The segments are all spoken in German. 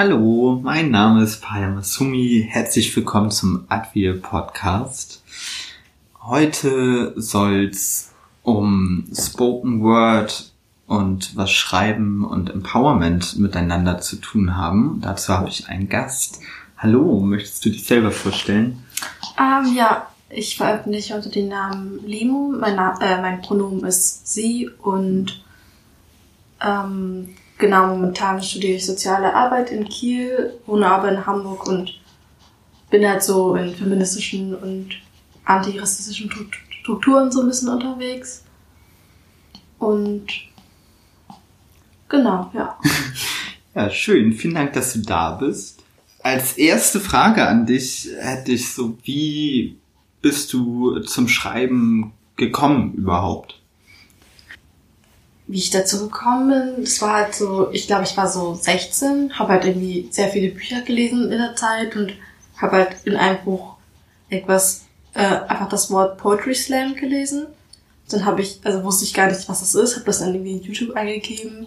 Hallo, mein Name ist Paya Masumi. Herzlich willkommen zum Advil Podcast. Heute soll's um Spoken Word und was Schreiben und Empowerment miteinander zu tun haben. Dazu habe ich einen Gast. Hallo, möchtest du dich selber vorstellen? Ähm, ja, ich veröffentliche unter dem Namen Limo. Mein, Na äh, mein Pronomen ist sie und ähm, genau momentan studiere ich soziale Arbeit in Kiel, wohne aber in Hamburg und bin halt so in feministischen und antirassistischen Strukturen so ein bisschen unterwegs. Und genau, ja. Ja, schön. Vielen Dank, dass du da bist. Als erste Frage an dich hätte ich so, wie bist du zum Schreiben gekommen überhaupt? Wie ich dazu gekommen bin, das war halt so, ich glaube, ich war so 16, habe halt irgendwie sehr viele Bücher gelesen in der Zeit und habe halt in einem Buch etwas, äh, einfach das Wort Poetry Slam gelesen. Dann habe ich, also wusste ich gar nicht, was das ist, habe das dann irgendwie in YouTube eingegeben.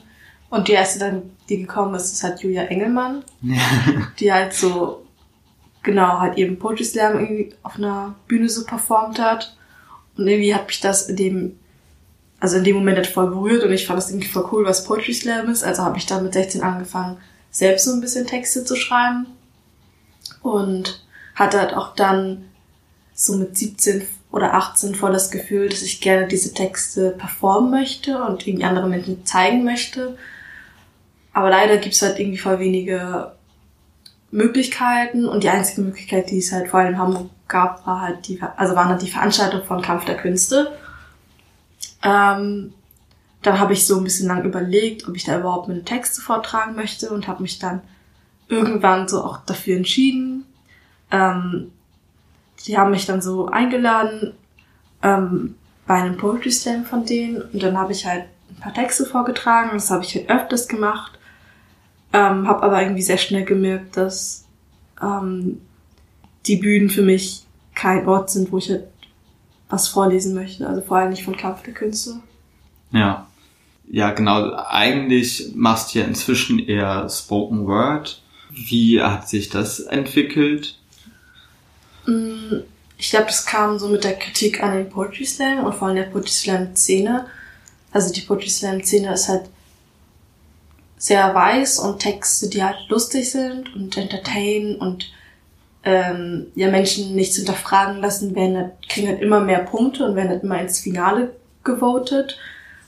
Und die erste dann, die gekommen ist, ist halt Julia Engelmann, die halt so genau, halt eben Poetry Slam irgendwie auf einer Bühne so performt hat. Und irgendwie hat mich das in dem, also in dem Moment halt voll berührt und ich fand das irgendwie voll cool, was Poetry Slam ist. Also habe ich dann mit 16 angefangen, selbst so ein bisschen Texte zu schreiben. Und hatte halt auch dann so mit 17 oder 18 voll das Gefühl, dass ich gerne diese Texte performen möchte und irgendwie anderen Menschen zeigen möchte. Aber leider gibt's halt irgendwie voll wenige Möglichkeiten und die einzige Möglichkeit, die es halt vor allem in Hamburg gab, war halt die, also waren halt die Veranstaltung von Kampf der Künste. Ähm, dann habe ich so ein bisschen lang überlegt, ob ich da überhaupt meine Texte vortragen möchte und habe mich dann irgendwann so auch dafür entschieden. Ähm, die haben mich dann so eingeladen ähm, bei einem Poetry Slam von denen und dann habe ich halt ein paar Texte vorgetragen. Das habe ich halt öfters gemacht. Ähm, habe aber irgendwie sehr schnell gemerkt, dass ähm, die Bühnen für mich kein Ort sind, wo ich halt was vorlesen möchte. Also vor allem nicht von Kampf der Künste. Ja. Ja, genau. Eigentlich machst du ja inzwischen eher Spoken Word. Wie hat sich das entwickelt? Mm, ich glaube, das kam so mit der Kritik an den Poetry Slam und vor allem der Poetry Slam Szene. Also die Poetry Slam Szene ist halt sehr weiß und Texte, die halt lustig sind und entertain und ähm, ja Menschen nichts hinterfragen lassen, werden halt, kriegen halt immer mehr Punkte und werden halt immer ins Finale gewotet.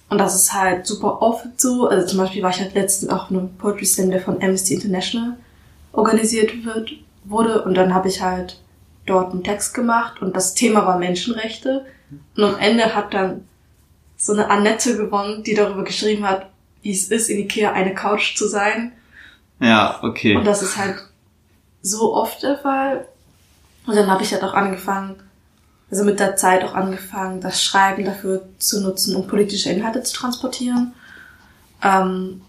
Und das ist halt super oft so. Also zum Beispiel war ich halt letztens auch in einem Poetry Slam, der von Amnesty International organisiert wird, wurde. Und dann habe ich halt dort einen Text gemacht und das Thema war Menschenrechte. Und am Ende hat dann so eine Annette gewonnen, die darüber geschrieben hat, wie es ist, in Ikea eine Couch zu sein. Ja, okay. Und das ist halt so oft der Fall. Und dann habe ich halt auch angefangen, also mit der Zeit auch angefangen, das Schreiben dafür zu nutzen, um politische Inhalte zu transportieren. Ähm,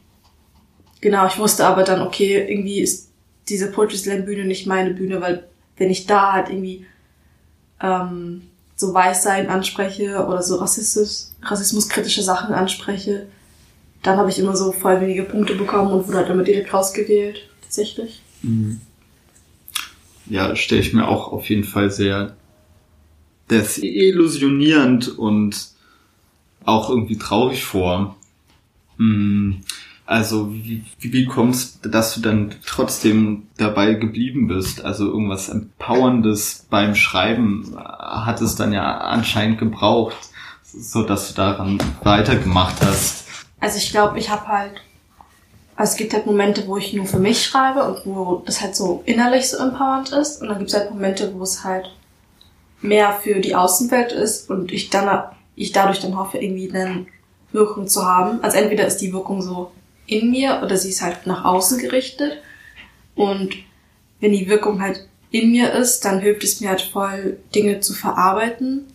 genau, ich wusste aber dann, okay, irgendwie ist diese Poetry Slam Bühne nicht meine Bühne, weil wenn ich da halt irgendwie ähm, so Weißsein anspreche oder so rassismuskritische Sachen anspreche, dann habe ich immer so voll wenige Punkte bekommen und wurde halt immer direkt rausgewählt, tatsächlich. Mhm. Ja, stelle ich mir auch auf jeden Fall sehr das illusionierend und auch irgendwie traurig vor. Mhm. Also wie, wie kommst dass du dann trotzdem dabei geblieben bist? Also irgendwas Empowerndes beim Schreiben hat es dann ja anscheinend gebraucht, so dass du daran weitergemacht hast. Also ich glaube, ich habe halt, also es gibt halt Momente, wo ich nur für mich schreibe und wo das halt so innerlich so empowernd ist. Und dann gibt es halt Momente, wo es halt mehr für die Außenwelt ist und ich dann ich dadurch dann hoffe, irgendwie eine Wirkung zu haben. Also entweder ist die Wirkung so in mir oder sie ist halt nach außen gerichtet. Und wenn die Wirkung halt in mir ist, dann hilft es mir halt voll, Dinge zu verarbeiten,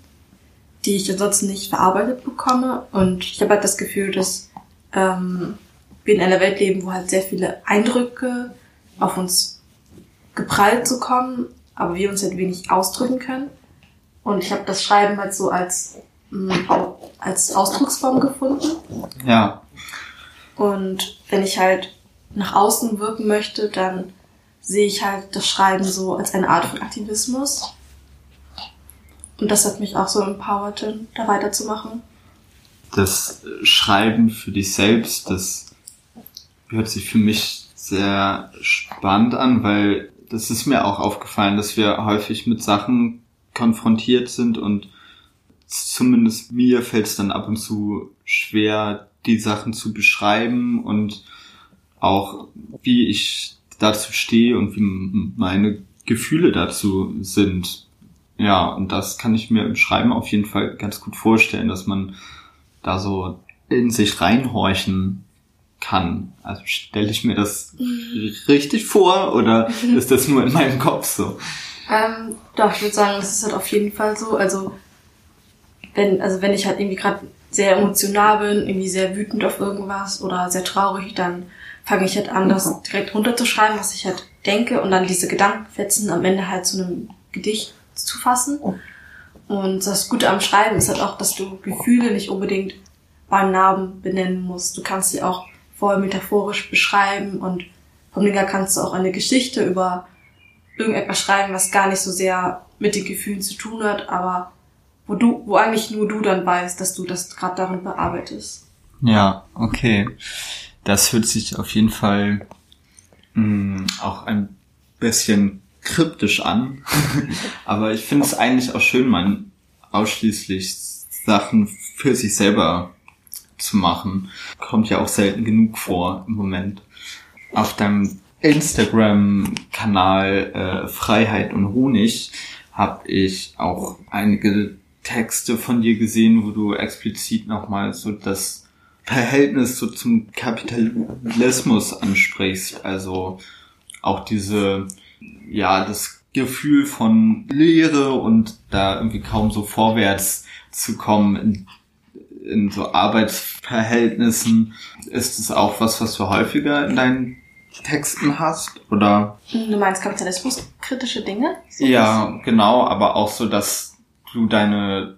die ich ansonsten nicht verarbeitet bekomme. Und ich habe halt das Gefühl, dass ähm, wir in einer Welt leben, wo halt sehr viele Eindrücke auf uns geprallt zu kommen, aber wir uns halt wenig ausdrücken können. Und ich habe das Schreiben halt so als, mh, mm, als Ausdrucksform gefunden. Ja. Und wenn ich halt nach außen wirken möchte, dann sehe ich halt das Schreiben so als eine Art von Aktivismus. Und das hat mich auch so empowert, da weiterzumachen. Das Schreiben für dich selbst, das hört sich für mich sehr spannend an, weil das ist mir auch aufgefallen, dass wir häufig mit Sachen konfrontiert sind und zumindest mir fällt es dann ab und zu schwer, die Sachen zu beschreiben und auch wie ich dazu stehe und wie meine Gefühle dazu sind. Ja, und das kann ich mir im Schreiben auf jeden Fall ganz gut vorstellen, dass man da so in sich reinhorchen kann. Also stelle ich mir das mhm. richtig vor oder ist das nur in meinem Kopf so? Ähm, doch, ich würde sagen, das ist halt auf jeden Fall so. Also wenn, also wenn ich halt irgendwie gerade sehr emotional bin, irgendwie sehr wütend auf irgendwas oder sehr traurig, dann fange ich halt an, das direkt runterzuschreiben, was ich halt denke und dann diese Gedankenfetzen am Ende halt zu einem Gedicht zu fassen. Und das Gute am Schreiben ist halt auch, dass du Gefühle nicht unbedingt beim Namen benennen musst. Du kannst sie auch voll metaphorisch beschreiben und vom Dinger kannst du auch eine Geschichte über irgendetwas schreiben, was gar nicht so sehr mit den Gefühlen zu tun hat, aber wo du, wo eigentlich nur du dann weißt, dass du das gerade darin bearbeitest. Ja, okay. Das hört sich auf jeden Fall mh, mm, auch ein bisschen kryptisch an. Aber ich finde es eigentlich auch schön, man ausschließlich Sachen für sich selber zu machen. Kommt ja auch selten genug vor im Moment. Auf deinem Instagram-Kanal äh, Freiheit und Honig habe ich auch einige Texte von dir gesehen, wo du explizit nochmal so das Verhältnis so zum Kapitalismus ansprichst. Also auch diese, ja, das Gefühl von Leere und da irgendwie kaum so vorwärts zu kommen in, in so Arbeitsverhältnissen. Ist es auch was, was du häufiger in deinen Texten hast? Oder? Du meinst Kapitalismus kritische Dinge? So ja, genau, aber auch so, dass du deine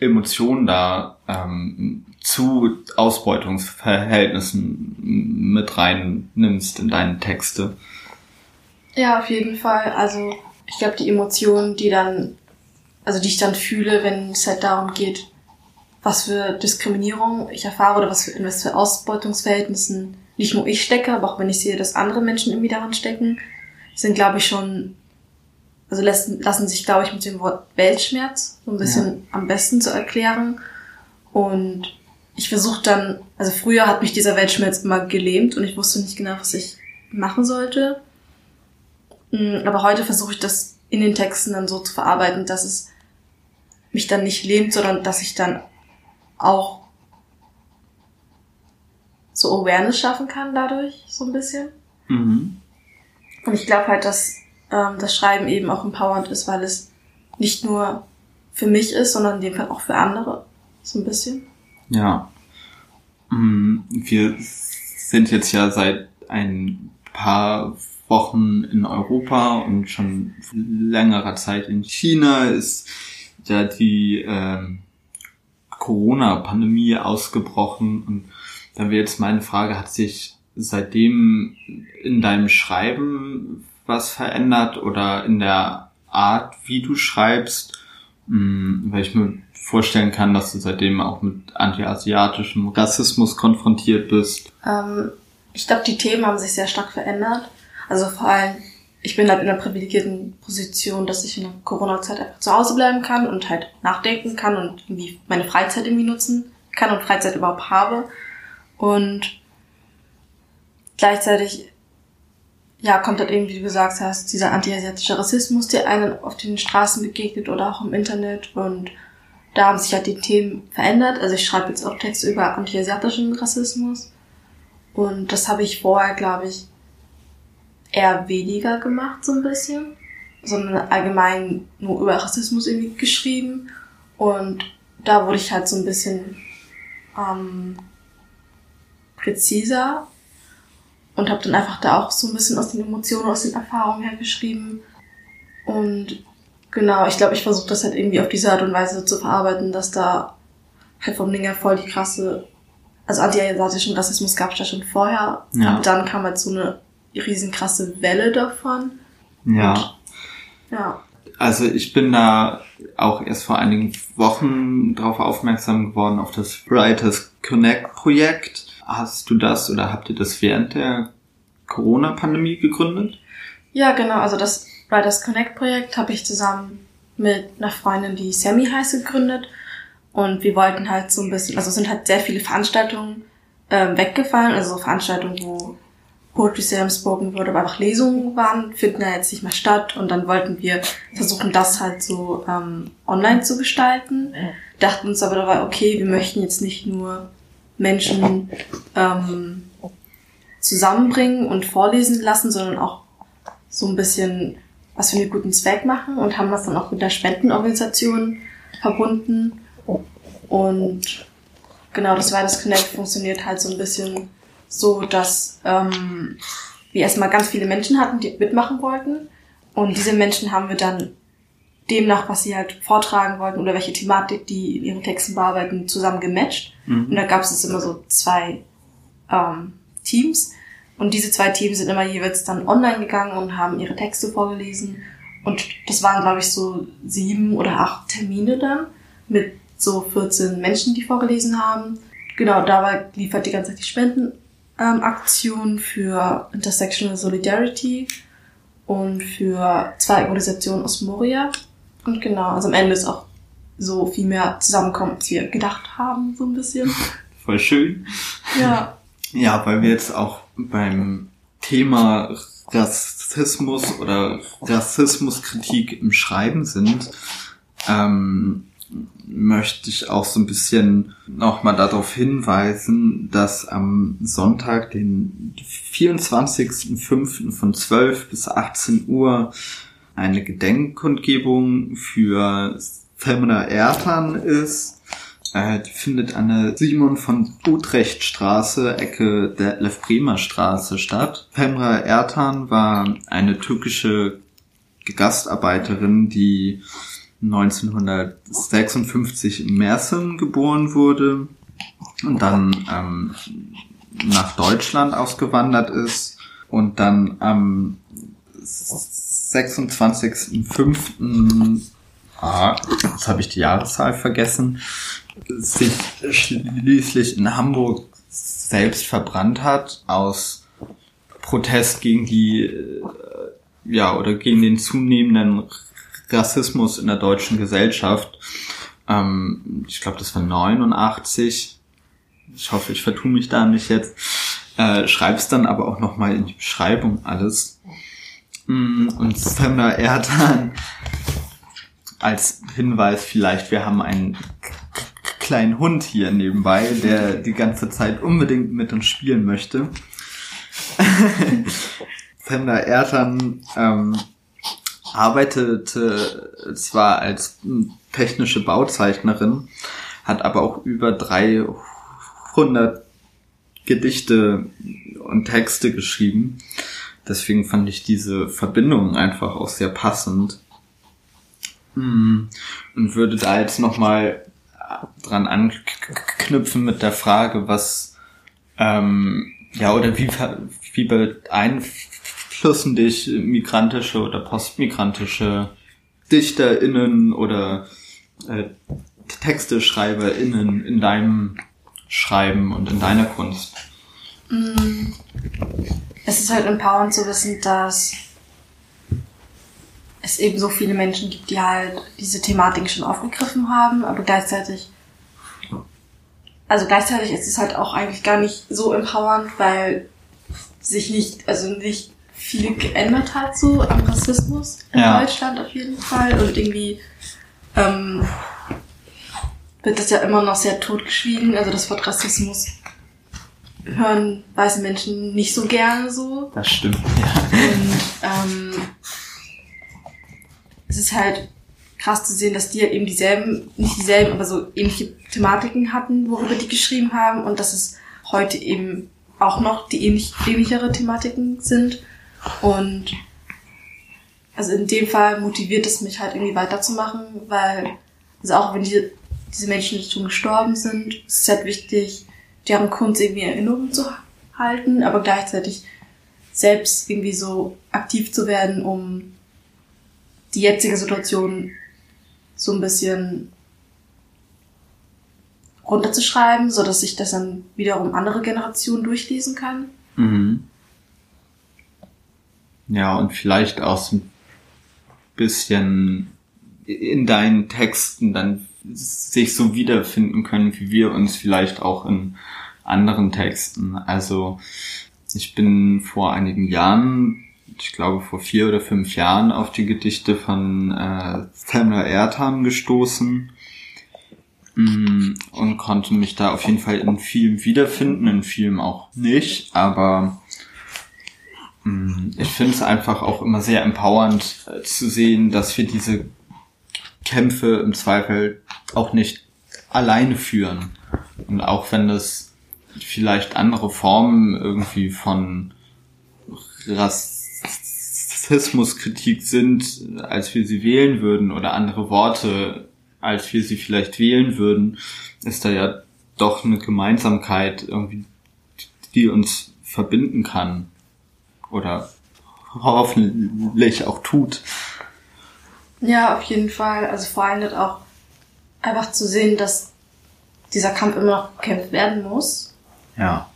Emotionen da ähm, zu Ausbeutungsverhältnissen mit rein nimmst in deine Texte. Ja, auf jeden Fall. Also ich glaube, die Emotionen, die dann, also die ich dann fühle, wenn es halt darum geht, was für Diskriminierung ich erfahre oder was für, in was für Ausbeutungsverhältnissen nicht nur ich stecke, aber auch wenn ich sehe, dass andere Menschen irgendwie daran stecken, sind, glaube ich, schon also lassen, lassen sich, glaube ich, mit dem Wort Weltschmerz so ein bisschen ja. am besten zu erklären. Und ich versuche dann, also früher hat mich dieser Weltschmerz immer gelähmt und ich wusste nicht genau, was ich machen sollte. Mm, aber heute versuche ich das in den Texten dann so zu verarbeiten, dass es mich dann nicht lähmt, sondern dass ich dann auch so Awareness schaffen kann dadurch, so ein bisschen. Mhm. Und ich glaube halt, dass ähm, das Schreiben eben auch empowernd ist, weil es nicht nur für mich ist, sondern in dem Fall auch für andere. So ein bisschen. Ja. Mm, wir sind jetzt ja seit ein paar Wochen in Europa und schon längerer Zeit in China ist ja die äh, Corona-Pandemie ausgebrochen und da wäre jetzt meine Frage, hat sich seitdem in deinem Schreiben was verändert oder in der Art, wie du schreibst? Hm, weil ich mir vorstellen kann, dass du seitdem auch mit antiasiatischem Rassismus konfrontiert bist. Ähm, ich glaube, die Themen haben sich sehr stark verändert. Also vor allem, ich bin halt in einer privilegierten Position, dass ich in der Corona-Zeit einfach zu Hause bleiben kann und halt nachdenken kann und irgendwie meine Freizeit irgendwie nutzen kann und Freizeit überhaupt habe. Und gleichzeitig ja, kommt halt eben, wie du gesagt hast, dieser antiasiatische Rassismus, der einen auf den Straßen begegnet oder auch im Internet. Und da haben sich halt die Themen verändert. Also ich schreibe jetzt auch Texte über antiasiatischen Rassismus. Und das habe ich vorher, glaube ich, eher weniger gemacht, so ein bisschen. Sondern allgemein nur über Rassismus irgendwie geschrieben. Und da wurde ich halt so ein bisschen ähm, präziser und habe dann einfach da auch so ein bisschen aus den Emotionen, aus den Erfahrungen her geschrieben. Und genau, ich glaube, ich versuche das halt irgendwie auf diese Art und Weise zu verarbeiten, dass da halt vom Ding her voll die krasse also antiasiatischen Rassismus gab es ja schon vorher. Ja. Und dann kam halt so eine riesenkrasse Welle davon. Ja. Ja. Also ich bin da auch erst vor einigen Wochen darauf aufmerksam geworden, auf das Writers Connect Projekt. Hast du das oder habt ihr das während der Corona-Pandemie gegründet? Ja, genau. Also das Writers Connect Projekt habe ich zusammen mit einer Freundin, die Sammy heißt, gegründet. Und wir wollten halt so ein bisschen, also es sind halt sehr viele Veranstaltungen ähm, weggefallen, also so Veranstaltungen, wo Poetry Slam spoken wurde, aber einfach Lesungen waren, finden ja jetzt nicht mehr statt. Und dann wollten wir versuchen, das halt so ähm, online zu gestalten. Dachten uns aber dabei, okay, wir möchten jetzt nicht nur Menschen ähm, zusammenbringen und vorlesen lassen, sondern auch so ein bisschen was für einen guten Zweck machen und haben das dann auch mit der Spendenorganisation verbunden. Und genau, das Wireless Connect funktioniert halt so ein bisschen so, dass ähm, wir erstmal ganz viele Menschen hatten, die mitmachen wollten. Und diese Menschen haben wir dann demnach, was sie halt vortragen wollten oder welche Thematik die in ihren Texten bearbeiten, zusammen gematcht. Und da gab es immer so zwei ähm, Teams. Und diese zwei Teams sind immer jeweils dann online gegangen und haben ihre Texte vorgelesen. Und das waren, glaube ich, so sieben oder acht Termine dann mit so 14 Menschen, die vorgelesen haben. Genau, dabei liefert die ganze Zeit die Spendenaktion für Intersectional Solidarity und für zwei Organisationen aus Moria. Und genau, also am Ende ist auch so viel mehr zusammenkommen, als wir gedacht haben, so ein bisschen. Voll schön. Ja. Ja, weil wir jetzt auch beim Thema Rassismus oder Rassismuskritik im Schreiben sind, ähm, möchte ich auch so ein bisschen nochmal darauf hinweisen, dass am Sonntag, den 24.05. von 12 bis 18 Uhr eine Gedenkkundgebung für Femina Ertan ist. Äh, die findet an der Simon von Utrecht Straße, Ecke der Lev Straße statt. Femra Ertan war eine türkische Gastarbeiterin, die 1956 in Mersin geboren wurde und dann ähm, nach Deutschland ausgewandert ist und dann am 26.05. Ah, jetzt habe ich die Jahreszahl vergessen, sich schließlich in Hamburg selbst verbrannt hat aus Protest gegen die äh, ja oder gegen den zunehmenden Rassismus in der deutschen Gesellschaft. Ähm, ich glaube, das war 89. Ich hoffe, ich vertue mich da nicht jetzt. Äh, schreib's dann aber auch nochmal in die Beschreibung alles. Mm, Und Samra Erdan als Hinweis vielleicht, wir haben einen kleinen Hund hier nebenbei, der die ganze Zeit unbedingt mit uns spielen möchte. Samra Erdan ähm, arbeitete zwar als technische Bauzeichnerin, hat aber auch über 300 Gedichte und Texte geschrieben. Deswegen fand ich diese Verbindung einfach auch sehr passend. Und würde da jetzt nochmal dran anknüpfen mit der Frage, was, ähm, ja, oder wie, wie beeinflussen dich migrantische oder postmigrantische DichterInnen oder äh, TexteschreiberInnen in deinem Schreiben und in deiner Kunst? Es ist halt empowernd zu wissen, dass es eben so viele Menschen gibt, die halt diese Thematik schon aufgegriffen haben, aber gleichzeitig, also gleichzeitig ist es halt auch eigentlich gar nicht so empowernd, weil sich nicht, also nicht viel geändert hat so am Rassismus in Ja. Deutschland auf jeden Fall und irgendwie ähm, wird das ja immer noch sehr totgeschwiegen, also das Wort Rassismus hören weiße Menschen nicht so gerne so. Das stimmt, ja. Und ähm, es ist halt krass zu sehen, dass die halt eben dieselben, nicht dieselben, aber so ähnliche Thematiken hatten, worüber die geschrieben haben und dass es heute eben auch noch die ähnlich, ähnlichere Thematiken sind. Und also in dem Fall motiviert es mich halt irgendwie weiterzumachen, weil, also auch wenn die, diese Menschen schon gestorben sind, ist es halt wichtig, deren Kunst irgendwie in Erinnerung zu halten, aber gleichzeitig selbst irgendwie so aktiv zu werden, um die jetzige Situation so ein bisschen runterzuschreiben, so dass ich das dann wiederum andere Generationen durchlesen kann. Mhm. Ja, und vielleicht auch so ein bisschen in deinen Texten dann sich so wiederfinden können, wie wir uns vielleicht auch in anderen Texten. Also ich bin vor einigen Jahren, ich glaube vor vier oder fünf Jahren, auf die Gedichte von äh, Samuel Erdham gestoßen mm, und konnte mich da auf jeden Fall in vielem wiederfinden, in vielem auch nicht, aber ich finde es einfach auch immer sehr empowernd äh, zu sehen, dass wir diese Kämpfe im Zweifel auch nicht alleine führen. Und auch wenn das vielleicht andere Formen irgendwie von Rassismuskritik sind, als wir sie wählen würden, oder andere Worte, als wir sie vielleicht wählen würden, ist da ja doch eine Gemeinsamkeit irgendwie, die uns verbinden kann. Oder hoffentlich auch tut. Ja, auf jeden Fall. Also vor allem halt auch einfach zu sehen, dass dieser Kampf immer noch gekämpft werden muss. Ja.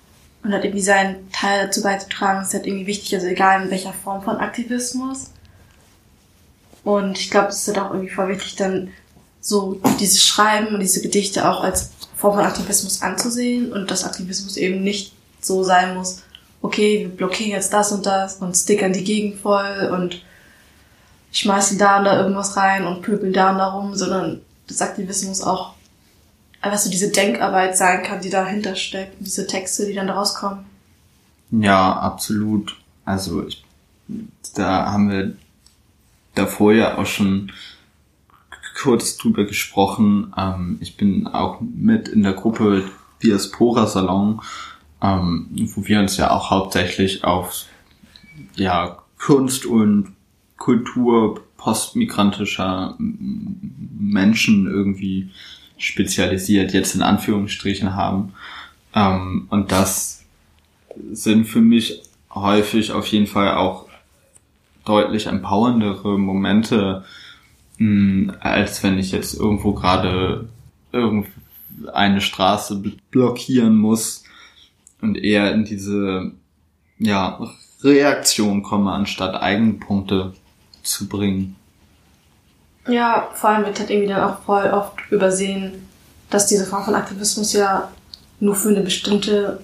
Und hat irgendwie seinen Teil dazu beizutragen, ist halt irgendwie wichtig, also egal in welcher Form von Aktivismus. Und ich glaube, es ist halt auch irgendwie voll wichtig, dann so dieses Schreiben und diese Gedichte auch als Form von Aktivismus anzusehen und dass Aktivismus eben nicht so sein muss, okay, wir blockieren jetzt das und das und stickern die Gegend voll und schmeißen da und da irgendwas rein und pöbeln da und da rum, sondern das Aktivismus auch einfach so diese Denkarbeit sein kann, die dahinter steckt, diese Texte, die dann daraus kommen. Ja, absolut. Also ich, da haben wir davor ja auch schon kurz drüber gesprochen. Ähm, ich bin auch mit in der Gruppe Diaspora Salon, ähm, wo wir uns ja auch hauptsächlich auf ja, Kunst und Kultur postmigrantischer Menschen irgendwie spezialisiert, jetzt in Anführungsstrichen haben. Ähm, und das sind für mich häufig auf jeden Fall auch deutlich empowerndere Momente, mh, als wenn ich jetzt irgendwo gerade eine Straße blockieren muss und eher in diese ja, Reaktion komme, anstatt Eigenpunkte zu bringen. Ja, vor allem wird halt irgendwie dann auch voll oft übersehen, dass diese Form von Aktivismus ja nur für eine bestimmte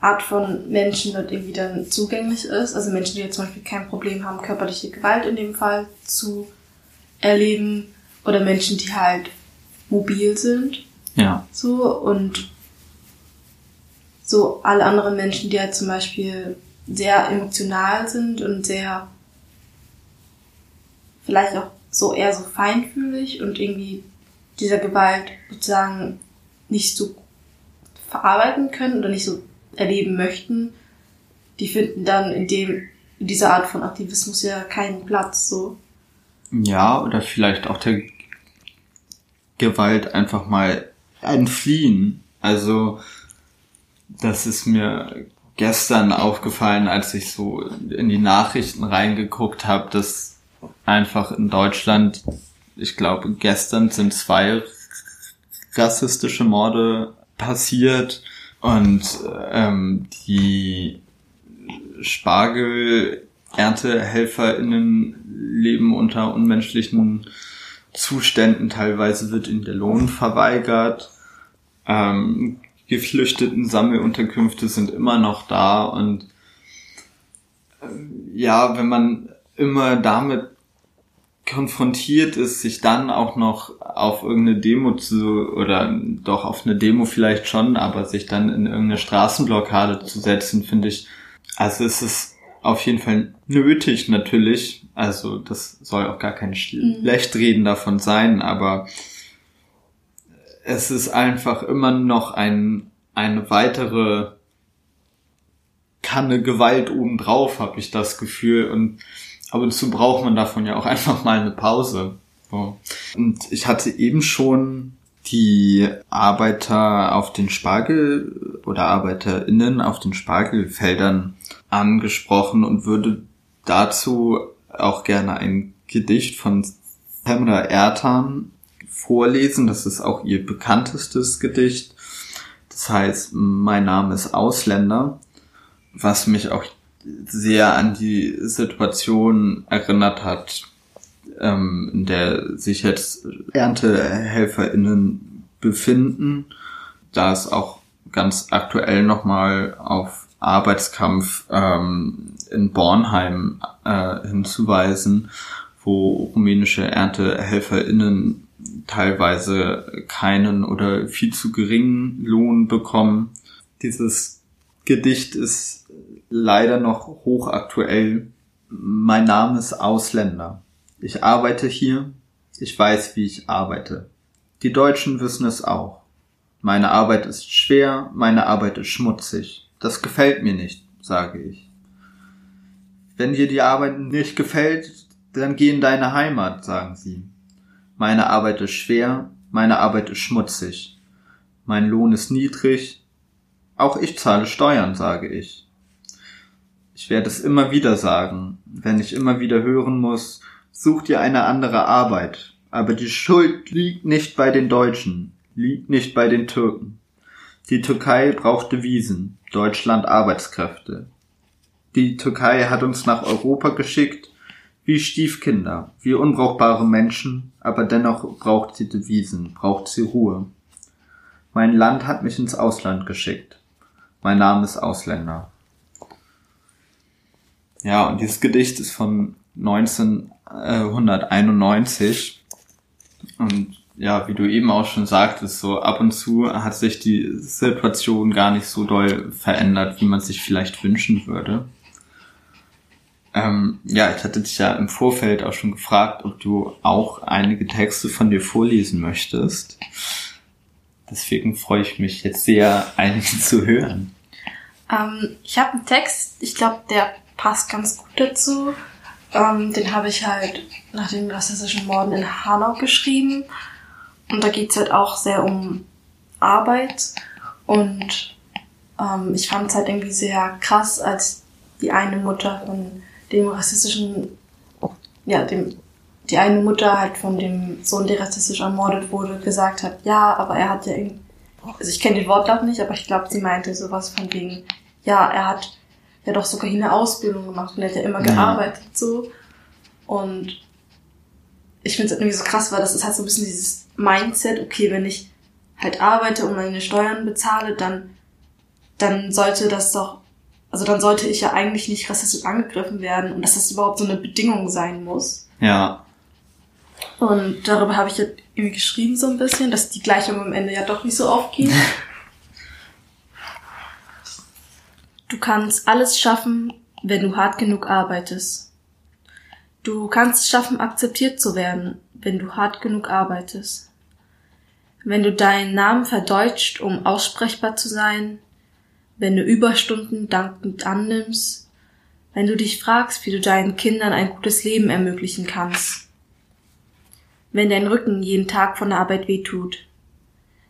Art von Menschen dort irgendwie dann zugänglich ist. Also Menschen, die jetzt zum Beispiel kein Problem haben, körperliche Gewalt in dem Fall zu erleben. Oder Menschen, die halt mobil sind. Ja. So, und so alle anderen Menschen, die halt zum Beispiel sehr emotional sind und sehr vielleicht auch so eher so feinfühlig und irgendwie dieser Gewalt sozusagen nicht so verarbeiten können oder nicht so erleben möchten, die finden dann in dem in dieser Art von Aktivismus ja keinen Platz so. Ja, oder vielleicht auch der Gewalt einfach mal entfliehen. Also das ist mir gestern aufgefallen, als ich so in die Nachrichten reingeguckt habe, dass einfach in Deutschland, ich glaube, gestern sind zwei rassistische Morde passiert und ähm, die Spargel-ErntehelferInnen leben unter unmenschlichen Zuständen. Teilweise wird ihnen der Lohn verweigert. Ähm, geflüchteten Sammelunterkünfte sind immer noch da und äh, ja, wenn man immer damit konfrontiert ist, sich dann auch noch auf irgendeine Demo zu, oder doch auf eine Demo vielleicht schon, aber sich dann in irgendeine Straßenblockade zu setzen, finde ich, also es ist auf jeden Fall nötig natürlich, also das soll auch gar kein mhm. Schlechtreden davon sein, aber es ist einfach immer noch ein, eine weitere Kanne Gewalt obendrauf, habe ich das Gefühl und ab und zu braucht man davon ja auch einfach mal eine Pause. So. Und ich hatte eben schon die Arbeiter auf den Spargel oder Arbeiterinnen auf den Spargelfeldern angesprochen und würde dazu auch gerne ein Gedicht von Pamela Ertan vorlesen. Das ist auch ihr bekanntestes Gedicht. Das heißt, mein Name ist Ausländer, was mich auch sehr an die Situation erinnert hat, ähm, in der sich jetzt ErntehelferInnen befinden, da es auch ganz aktuell nochmal auf Arbeitskampf ähm, in Bornheim äh, hinzuweisen, wo rumänische ErntehelferInnen teilweise keinen oder viel zu geringen Lohn bekommen. Dieses Gedicht ist leider noch hochaktuell. Mein Name ist Ausländer. Ich arbeite hier. Ich weiß, wie ich arbeite. Die Deutschen wissen es auch. Meine Arbeit ist schwer, meine Arbeit ist schmutzig. Das gefällt mir nicht, sage ich. Wenn dir die Arbeit nicht gefällt, dann geh in deine Heimat, sagen sie. Meine Arbeit ist schwer, meine Arbeit ist schmutzig. Mein Lohn ist niedrig. Auch ich zahle Steuern, sage ich. Ich werde es immer wieder sagen, wenn ich immer wieder hören muss, such dir eine andere Arbeit. Aber die Schuld liegt nicht bei den Deutschen, liegt nicht bei den Türken. Die Türkei braucht Devisen, Deutschland Arbeitskräfte. Die Türkei hat uns nach Europa geschickt, wie Stiefkinder, wie unbrauchbare Menschen, aber dennoch braucht sie Devisen, braucht sie Ruhe. Mein Land hat mich ins Ausland geschickt. Mein Name ist Ausländer. Ja, und dieses Gedicht ist von 1991. Und ja, wie du eben auch schon sagtest, so ab und zu hat sich die Situation gar nicht so doll verändert, wie man sich vielleicht wünschen würde. Ähm, ja, ich hatte dich ja im Vorfeld auch schon gefragt, ob du auch einige Texte von dir vorlesen möchtest. Deswegen freue ich mich jetzt sehr, einige zu hören. Ähm, ich habe einen Text, ich glaube, der passt ganz gut dazu. Ähm, den habe ich halt nach den rassistischen Morden in Hanau geschrieben. Und da geht's halt auch sehr um Arbeit. Und ähm, ich fand es halt irgendwie sehr krass, als die eine Mutter von dem rassistischen, ja, dem, die eine Mutter halt von dem Sohn, der rassistisch ermordet wurde, gesagt hat, ja, aber er hat ja irgendwie, also ich kenne den Wortlaut nicht, aber ich glaube, sie meinte sowas von wegen, ja, er hat ja doch sogar hier eine Ausbildung gemacht und er hat ja immer ja. gearbeitet so. Und ich finde es irgendwie so krass, weil das ist halt so ein bisschen dieses Mindset, okay, wenn ich halt arbeite und meine Steuern bezahle, dann, dann sollte das doch also dann sollte ich ja eigentlich nicht rassistisch angegriffen werden und dass das überhaupt so eine Bedingung sein muss. Ja. Und darüber habe ich jetzt irgendwie geschrieben so ein bisschen, dass die Gleichung am Ende ja doch nicht so aufgeht. du kannst alles schaffen, wenn du hart genug arbeitest. Du kannst es schaffen, akzeptiert zu werden, wenn du hart genug arbeitest. Wenn du deinen Namen verdeutscht, um aussprechbar zu sein, wenn du Überstunden dankend annimmst, wenn du dich fragst, wie du deinen Kindern ein gutes Leben ermöglichen kannst, wenn dein Rücken jeden Tag von der Arbeit wehtut,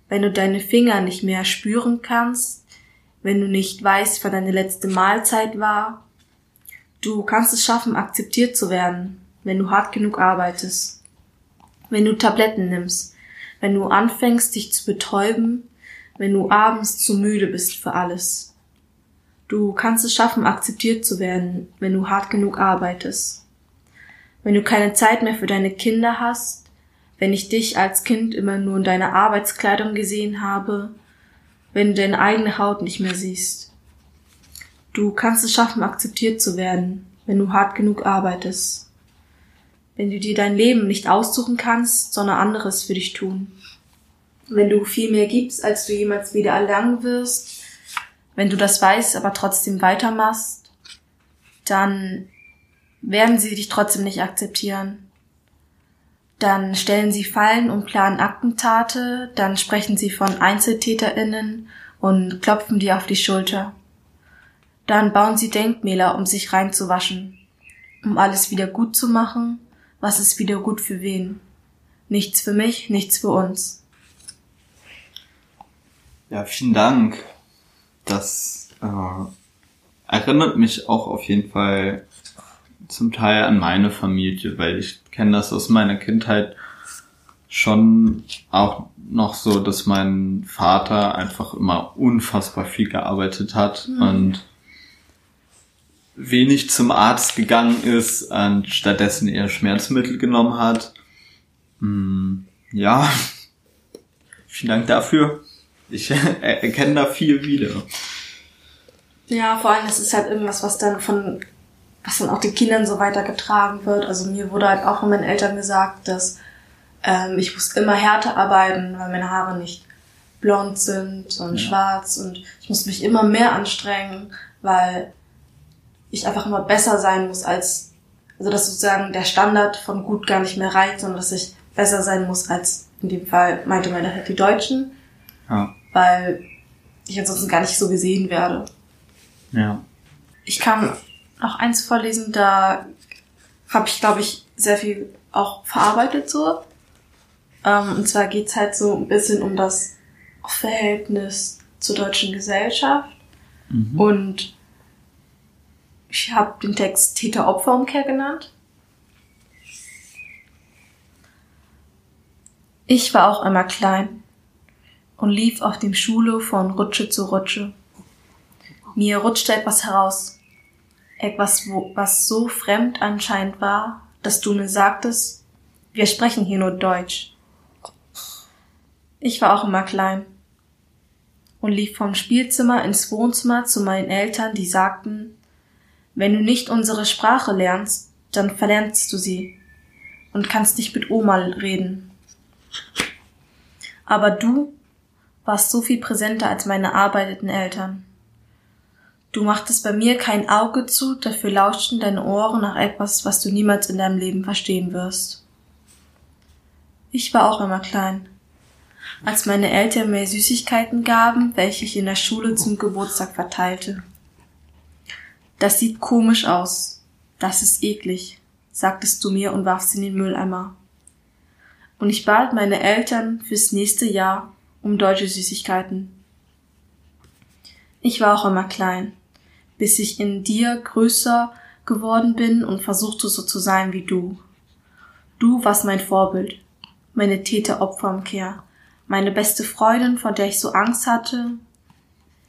wenn du deine Finger nicht mehr spüren kannst, wenn du nicht weißt, wann deine letzte Mahlzeit war, du kannst es schaffen, akzeptiert zu werden, wenn du hart genug arbeitest, wenn du Tabletten nimmst, wenn du anfängst, dich zu betäuben, wenn du abends zu müde bist für alles. Du kannst es schaffen, akzeptiert zu werden, wenn du hart genug arbeitest. Wenn du keine Zeit mehr für deine Kinder hast, wenn ich dich als Kind immer nur in deiner Arbeitskleidung gesehen habe, wenn du deine eigene Haut nicht mehr siehst. Du kannst es schaffen, akzeptiert zu werden, wenn du hart genug arbeitest. Wenn du dir dein Leben nicht aussuchen kannst, sondern anderes für dich tun wenn du viel mehr gibst, als du jemals wieder erlangen wirst, wenn du das weißt, aber trotzdem weitermachst, dann werden sie dich trotzdem nicht akzeptieren. Dann stellen sie Fallen und planen Aktentate, dann sprechen sie von EinzeltäterInnen und klopfen dir auf die Schulter. Dann bauen sie Denkmäler, um sich reinzuwaschen, um alles wieder gut zu machen. Was ist wieder gut für wen? Nichts für mich, nichts für uns. Ja, vielen Dank. Das äh, erinnert mich auch auf jeden Fall zum Teil an meine Familie, weil ich kenne das aus meiner Kindheit schon auch noch so, dass mein Vater einfach immer unfassbar viel gearbeitet hat mhm. und wenig zum Arzt gegangen ist und stattdessen eher Schmerzmittel genommen hat. Hm, ja, vielen Dank dafür. Ich erkenne da viel wieder. Ja, vor allem, es ist halt irgendwas, was dann von, was dann auch den Kindern so weitergetragen wird. Also mir wurde halt auch von meinen Eltern gesagt, dass ähm, ich muss immer härter arbeiten, weil meine Haare nicht blond sind, sondern ja. schwarz und ich muss mich immer mehr anstrengen, weil ich einfach immer besser sein muss als, also dass sozusagen der Standard von gut gar nicht mehr reicht, sondern dass ich besser sein muss als in dem Fall meinte meine die Deutschen. Ja. Weil ich ansonsten gar nicht so gesehen werde. Ja. Ich kann noch eins vorlesen, da habe ich, glaube ich, sehr viel auch verarbeitet so. Ähm, und zwar geht's halt so ein bisschen um das Verhältnis zur deutschen Gesellschaft. Mhm. Und ich habe den Text Täter-Opfer-Umkehr genannt. Ich war auch einmal klein und lief auf dem Schulhof von Rutsche zu Rutsche. Mir rutschte etwas heraus, etwas, wo, was so fremd anscheinend war, dass du mir sagtest, wir sprechen hier nur Deutsch. Ich war auch immer klein und lief vom Spielzimmer ins Wohnzimmer zu meinen Eltern, die sagten, wenn du nicht unsere Sprache lernst, dann verlernst du sie und kannst nicht mit Oma reden. Aber du warst so viel präsenter als meine arbeitenden Eltern. Du machtest bei mir kein Auge zu, dafür lauschten deine Ohren nach etwas, was du niemals in deinem Leben verstehen wirst. Ich war auch immer klein. Als meine Eltern mir Süßigkeiten gaben, welche ich in der Schule zum Geburtstag verteilte. Das sieht komisch aus. Das ist eklig, sagtest du mir und warfst in den Mülleimer. Und ich bat meine Eltern fürs nächste Jahr um deutsche Süßigkeiten. Ich war auch immer klein, bis ich in dir größer geworden bin und versuchte so zu sein wie du. Du warst mein Vorbild, meine Täter-Opfer-Umkehr, meine beste Freundin, vor der ich so Angst hatte.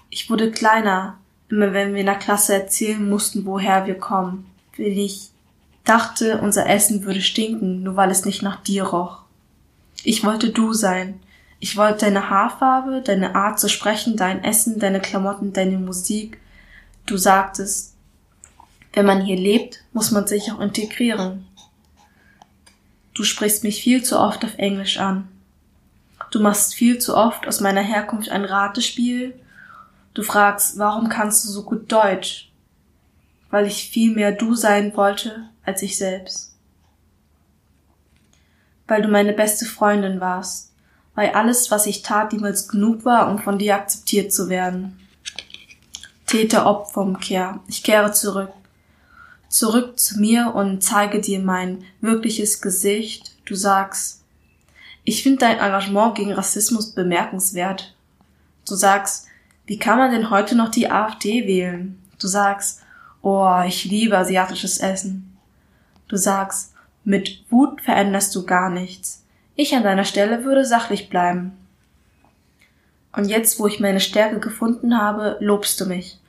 Ich wurde kleiner, immer wenn wir in der Klasse erzählen mussten, woher wir kommen. Wenn ich dachte, unser Essen würde stinken, nur weil es nicht nach dir roch. Ich wollte du sein. Ich wollte deine Haarfarbe, deine Art zu sprechen, dein Essen, deine Klamotten, deine Musik. Du sagtest, wenn man hier lebt, muss man sich auch integrieren. Du sprichst mich viel zu oft auf Englisch an. Du machst viel zu oft aus meiner Herkunft ein Ratespiel Du fragst, warum kannst du so gut Deutsch? Weil ich viel mehr du sein wollte als ich selbst. Weil du meine beste Freundin warst, weil alles, was ich tat, niemals genug war, um von dir akzeptiert zu werden. Täter-Opfer-Umkehr. Ich kehre zurück. Zurück zu mir und zeige dir mein wirkliches Gesicht. Du sagst, ich finde dein Engagement gegen Rassismus bemerkenswert. Du sagst, wie kann man denn heute noch die AfD wählen? Du sagst, oh, ich liebe asiatisches Essen. Du sagst, mit Wut veränderst du gar nichts. Ich an deiner Stelle würde sachlich bleiben. Und jetzt, wo ich meine Stärke gefunden habe, lobst du mich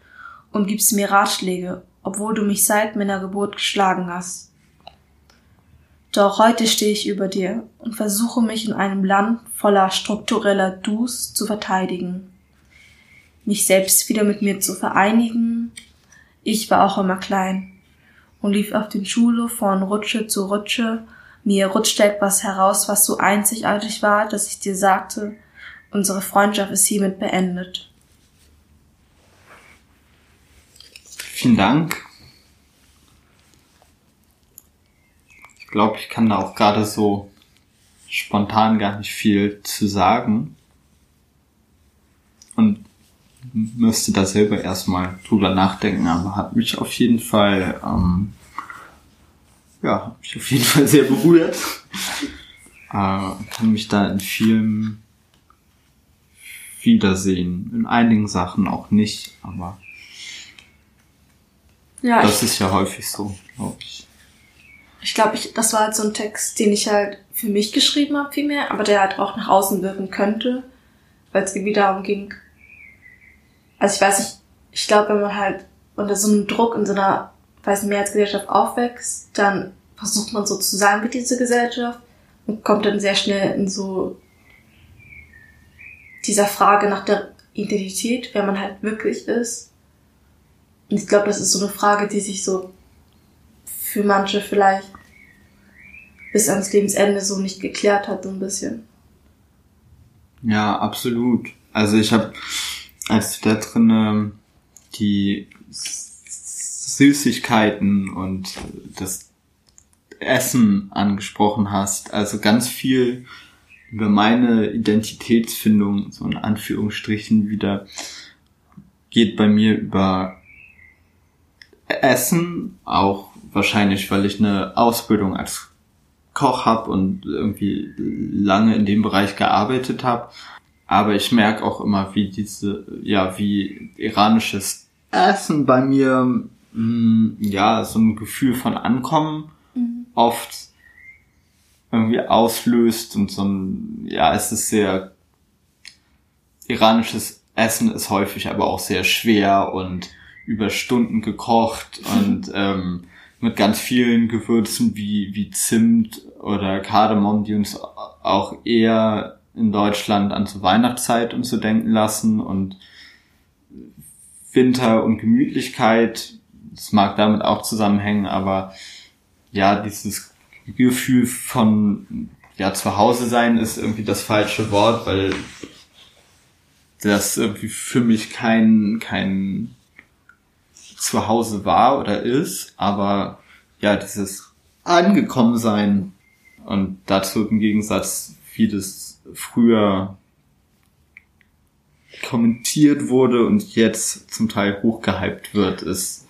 und gibst mir Ratschläge, obwohl du mich seit meiner Geburt geschlagen hast. Doch heute stehe ich über dir und versuche mich in einem Land voller struktureller Dus zu verteidigen mich selbst wieder mit mir zu vereinigen. Ich war auch immer klein und lief auf den Schule von Rutsche zu Rutsche. Mir rutschte etwas heraus, was so einzigartig war, dass ich dir sagte, unsere Freundschaft ist hiermit beendet. Vielen Dank. Ich glaube, ich kann da auch gerade so spontan gar nicht viel zu sagen. Und müsste da selber erstmal drüber nachdenken, aber hat mich auf jeden Fall, ähm, ja, hat mich auf jeden Fall sehr berührt. äh, kann mich da in vielen, wiedersehen. In einigen Sachen auch nicht, aber ja, das ist ja häufig so, glaube ich. Ich glaube, ich, das war halt so ein Text, den ich halt für mich geschrieben habe, vielmehr, aber der halt auch nach außen wirken könnte, weil es irgendwie darum ging. Also ich weiß nicht, ich glaube, wenn man halt unter so einem Druck in so einer, weiß nicht, Mehrheitsgesellschaft aufwächst, dann versucht man so zu sein mit dieser Gesellschaft und kommt dann sehr schnell in so dieser Frage nach der Identität, wer man halt wirklich ist. Und ich glaube, das ist so eine Frage, die sich so für manche vielleicht bis ans Lebensende so nicht geklärt hat, so ein bisschen. Ja, absolut. Also ich habe, als du da drin die Süßigkeiten und das Essen angesprochen hast, also ganz viel über meine Identitätsfindung, so in Anführungsstrichen wieder, geht bei mir über Essen, auch wahrscheinlich, weil ich eine Ausbildung als Koch habe und irgendwie lange in dem Bereich gearbeitet habe. Aber ich merke auch immer, wie diese, ja, wie iranisches Essen bei mir, mh, mm, ja, so ein Gefühl von Ankommen mhm. oft irgendwie auslöst und so ein, ja, es ist sehr, iranisches Essen ist häufig aber auch sehr schwer und über Stunden gekocht und ähm, mit ganz vielen Gewürzen wie, wie Zimt oder Kardamom, die uns auch eher in Deutschland an zur Weihnachtszeit und so denken lassen und Winter und Gemütlichkeit, das mag damit auch zusammenhängen, aber ja, dieses Gefühl von ja, zu Hause sein ist irgendwie das falsche Wort, weil das irgendwie für mich kein, kein zu Hause war oder ist, aber ja, dieses angekommen sein und dazu im Gegensatz, wie das früher kommentiert wurde und jetzt zum Teil hochgehypt wird, ist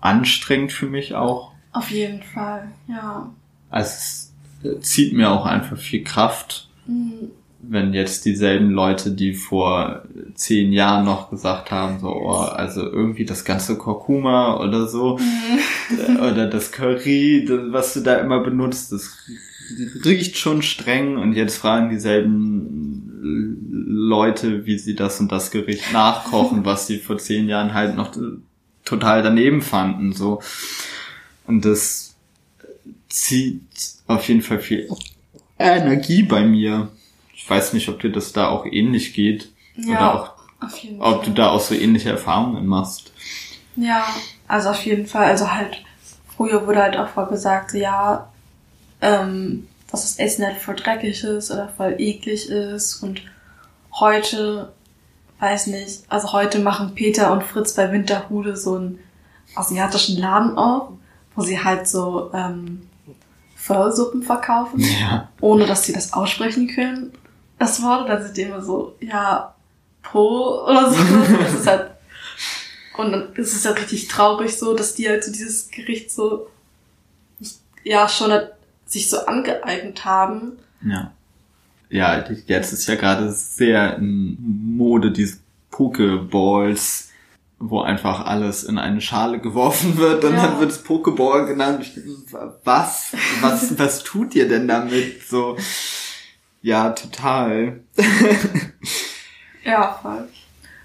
anstrengend für mich auch. Auf jeden Fall, ja. Also es zieht mir auch einfach viel Kraft, mhm wenn jetzt dieselben Leute, die vor zehn Jahren noch gesagt haben, so, oh, also irgendwie das ganze Kurkuma oder so, mhm. oder das Curry, was du da immer benutzt, das riecht schon streng und jetzt fragen dieselben Leute, wie sie das und das Gericht nachkochen, was sie vor zehn Jahren halt noch total daneben fanden, so. Und das zieht auf jeden Fall viel Energie bei mir weiß nicht, ob dir das da auch ähnlich geht. Ja, oder auch, ob du da auch so ähnliche Erfahrungen machst. Ja, also auf jeden Fall. Also halt, früher wurde halt auch vorgesagt, ja, ähm, dass das Essen halt voll dreckig ist oder voll eklig ist und heute, weiß nicht, also heute machen Peter und Fritz bei Winterhude so einen asiatischen Laden auf, wo sie halt so ähm, Pho-Suppen verkaufen, ja. ohne dass sie das aussprechen können das Wort, dann sind die immer so, ja, Po oder so. das ist halt, und dann ist es ja halt richtig traurig so, dass die halt so dieses Gericht so, ja, schon halt sich so angeeignet haben. Ja. Ja, jetzt ist ja gerade sehr in Mode, diese Pokeballs, wo einfach alles in eine Schale geworfen wird und ja. dann wird es Pokeball genannt. Was? Was, was tut ihr denn damit? So. Ja, total. ja, voll.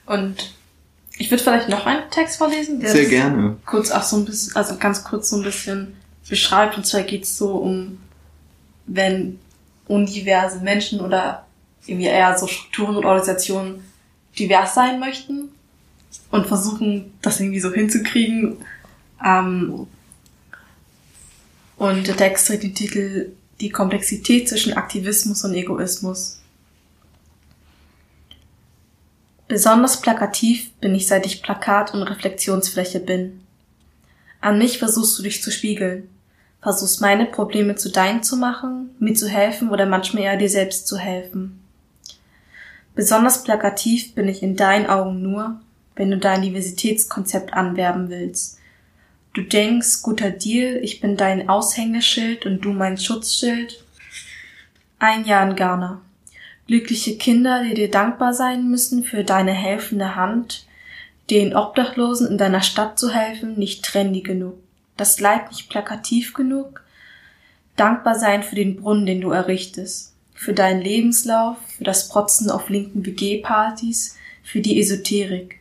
Und ich würde vielleicht noch einen Text vorlesen, der Sehr gerne. kurz auch so ein bisschen, also ganz kurz so ein bisschen beschreibt. Und zwar geht's so um, wenn undiverse Menschen oder irgendwie eher so Strukturen und Organisationen divers sein möchten und versuchen, das irgendwie so hinzukriegen. Ähm, und der Text trägt den Titel die Komplexität zwischen Aktivismus und Egoismus. Besonders plakativ bin ich, seit ich Plakat und Reflexionsfläche bin. An mich versuchst du dich zu spiegeln, versuchst meine Probleme zu deinen zu machen, mir zu helfen oder manchmal eher dir selbst zu helfen. Besonders plakativ bin ich in deinen Augen nur, wenn du dein Diversitätskonzept anwerben willst, Du denkst, guter Deal, ich bin dein Aushängeschild und du mein Schutzschild. Ein Jahr in Ghana. Glückliche Kinder, die dir dankbar sein müssen für deine helfende Hand, den Obdachlosen in deiner Stadt zu helfen, nicht trendy genug, das Leid nicht plakativ genug, dankbar sein für den Brunnen, den du errichtest, für deinen Lebenslauf, für das Protzen auf linken WG-Partys, für die Esoterik,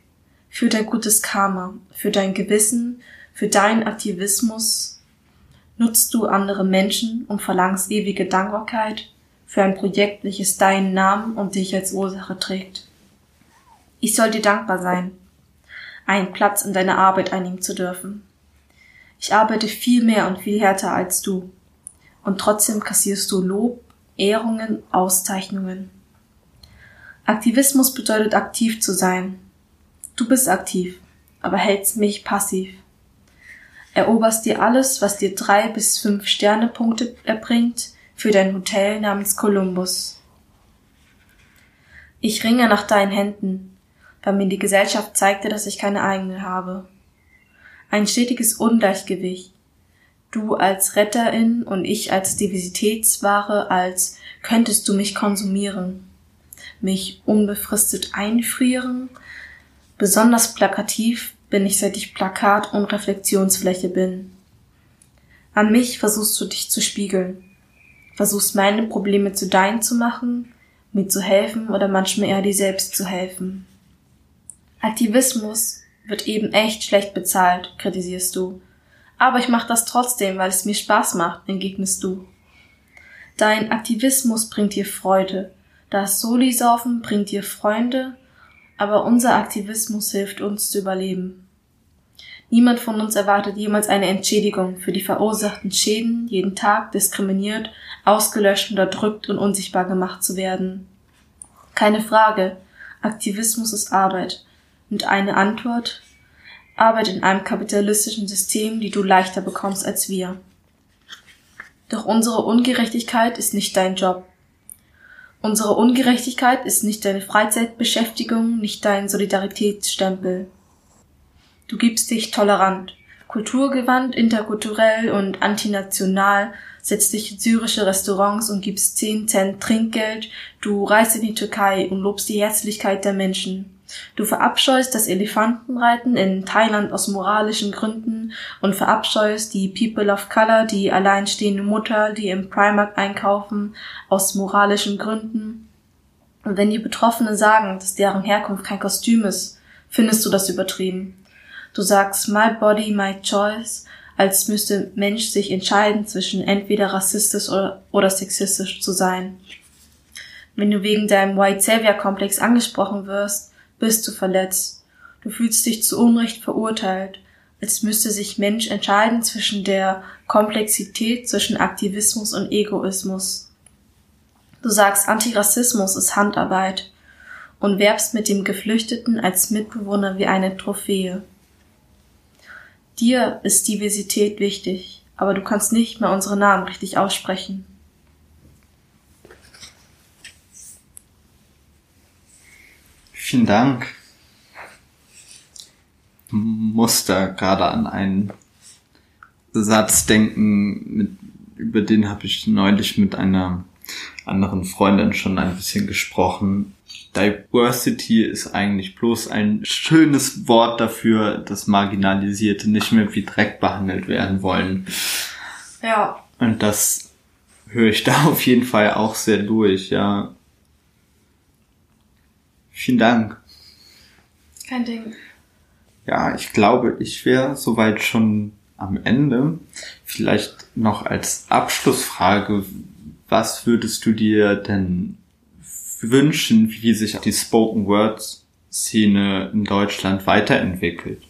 für dein gutes Karma, für dein Gewissen, für deinen Aktivismus. Nutzt du andere Menschen und verlangst ewige Dankbarkeit für ein Projekt, welches deinen Namen und dich als Ursache trägt. Ich soll dir dankbar sein, einen Platz in deiner Arbeit einnehmen zu dürfen. Ich arbeite viel mehr und viel härter als du, und trotzdem kassierst du Lob, Ehrungen, Auszeichnungen. Aktivismus bedeutet aktiv zu sein. Du bist aktiv, aber hältst mich passiv. Eroberst dir alles, was dir drei bis fünf Sternepunkte erbringt, für dein Hotel namens Columbus. Ich ringe nach deinen Händen, weil mir die Gesellschaft zeigte, dass ich keine eigene habe. Ein stetiges Ungleichgewicht. Du als Retterin und ich als Diversitätsware, als könntest du mich konsumieren, mich unbefristet einfrieren. Besonders plakativ bin ich, seit ich Plakat und Reflexionsfläche bin. An mich versuchst du dich zu spiegeln, versuchst meine Probleme zu deinen zu machen, mir zu helfen oder manchmal eher dir selbst zu helfen. Aktivismus wird eben echt schlecht bezahlt, kritisierst du. Aber ich mach das trotzdem, weil es mir Spaß macht, entgegnest du. Dein Aktivismus bringt dir Freude. Das Solisaufen bringt dir Freunde, aber unser Aktivismus hilft uns zu überleben. Niemand von uns erwartet jemals eine Entschädigung für die verursachten Schäden, jeden Tag diskriminiert, ausgelöscht, unterdrückt und unsichtbar gemacht zu werden. Keine Frage, Aktivismus ist Arbeit. Und eine Antwort, Arbeit in einem kapitalistischen System, die du leichter bekommst als wir. Doch unsere Ungerechtigkeit ist nicht dein Job. Unsere Ungerechtigkeit ist nicht deine Freizeitbeschäftigung, nicht dein Solidaritätsstempel. Du gibst dich tolerant, kulturgewandt, interkulturell und antinational, setzt dich in syrische Restaurants und gibst 10 Cent Trinkgeld, du reist in die Türkei und lobst die Herzlichkeit der Menschen. Du verabscheust das Elefantenreiten in Thailand aus moralischen Gründen und verabscheust die People of Color, die alleinstehende Mutter, die im Primark einkaufen, aus moralischen Gründen. Und wenn die Betroffenen sagen, dass deren Herkunft kein Kostüm ist, findest du das übertrieben. Du sagst my body, my choice, als müsste Mensch sich entscheiden zwischen entweder rassistisch oder, oder sexistisch zu sein. Wenn du wegen deinem White Savior Komplex angesprochen wirst, bist du verletzt. Du fühlst dich zu Unrecht verurteilt, als müsste sich Mensch entscheiden zwischen der Komplexität zwischen Aktivismus und Egoismus. Du sagst, Antirassismus ist Handarbeit und werbst mit dem Geflüchteten als Mitbewohner wie eine Trophäe. Dir ist Diversität wichtig, aber du kannst nicht mehr unsere Namen richtig aussprechen. Vielen Dank. Muss da gerade an einen Satz denken, mit, über den habe ich neulich mit einer anderen Freundin schon ein bisschen gesprochen. Diversity ist eigentlich bloß ein schönes Wort dafür, dass Marginalisierte nicht mehr wie Dreck behandelt werden wollen. Ja. Und das höre ich da auf jeden Fall auch sehr durch, ja. Vielen Dank. Kein Ding. Ja, ich glaube, ich wäre soweit schon am Ende. Vielleicht noch als Abschlussfrage, was würdest du dir denn wünschen, wie sich die Spoken Word Szene in Deutschland weiterentwickelt?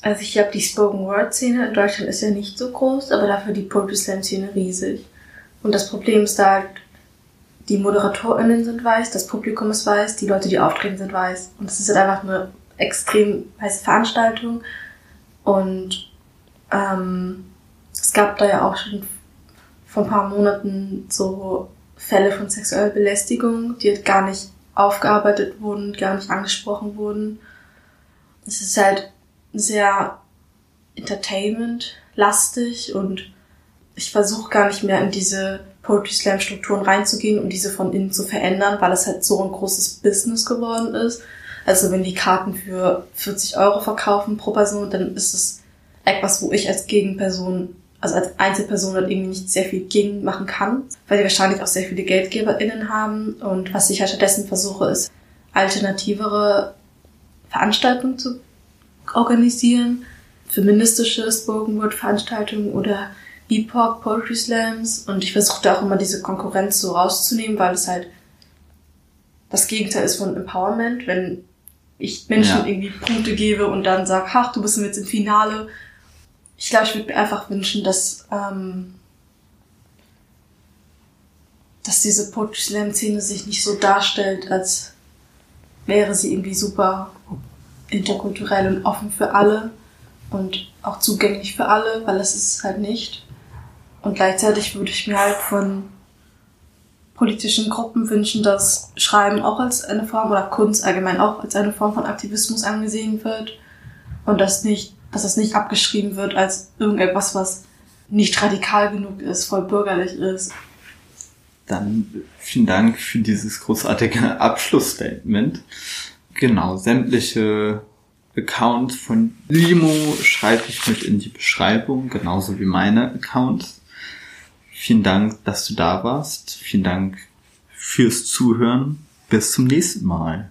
Also ich glaube, die Spoken Word Szene in Deutschland ist ja nicht so groß, aber dafür die Poetry Slam Szene riesig. Und das Problem ist da halt, die ModeratorInnen sind weiß, das Publikum ist weiß, die Leute, die auftreten, sind weiß. Und das ist halt einfach eine extrem heiße Veranstaltung. Und ähm, es gab da ja auch schon vor ein paar Monaten so Fälle von sexueller Belästigung, die halt gar nicht aufgearbeitet wurden, gar nicht angesprochen wurden. Es ist halt sehr Entertainment-lastig und ich versuche gar nicht mehr in diese Poetry Slam Strukturen reinzugehen und diese von innen zu verändern, weil es halt so ein großes Business geworden ist. Also wenn die Karten für 40 Euro verkaufen pro Person, dann ist es etwas, wo ich als Gegenperson, also als Einzelperson dann irgendwie nicht sehr viel gegen machen kann, weil die wahrscheinlich auch sehr viele GeldgeberInnen haben. Und was ich halt stattdessen versuche, ist alternativere Veranstaltungen zu organisieren, feministische Spoken Word Veranstaltungen oder Epoch Poetry Slams und ich versuche da auch immer diese Konkurrenz so rauszunehmen, weil es halt das Gegenteil ist von Empowerment, wenn ich Menschen ja. irgendwie Punkte gebe und dann sage, ach, du bist jetzt im Finale. Ich glaube, ich würde mir einfach wünschen, dass, ähm, dass diese Poetry Slam Szene sich nicht so darstellt, als wäre sie irgendwie super interkulturell und offen für alle und auch zugänglich für alle, weil es ist halt nicht. Und gleichzeitig würde ich mir halt von politischen Gruppen wünschen, dass Schreiben auch als eine Form oder Kunst allgemein auch als eine Form von Aktivismus angesehen wird und dass nicht, dass es nicht abgeschrieben wird als irgendetwas, was nicht radikal genug ist, voll bürgerlich ist. Dann vielen Dank für dieses großartige Abschlussstatement. Genau, sämtliche Accounts von Limo schreibe ich mit in die Beschreibung, genauso wie meine Accounts. Vielen Dank, dass du da warst. Vielen Dank fürs Zuhören. Bis zum nächsten Mal.